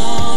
song.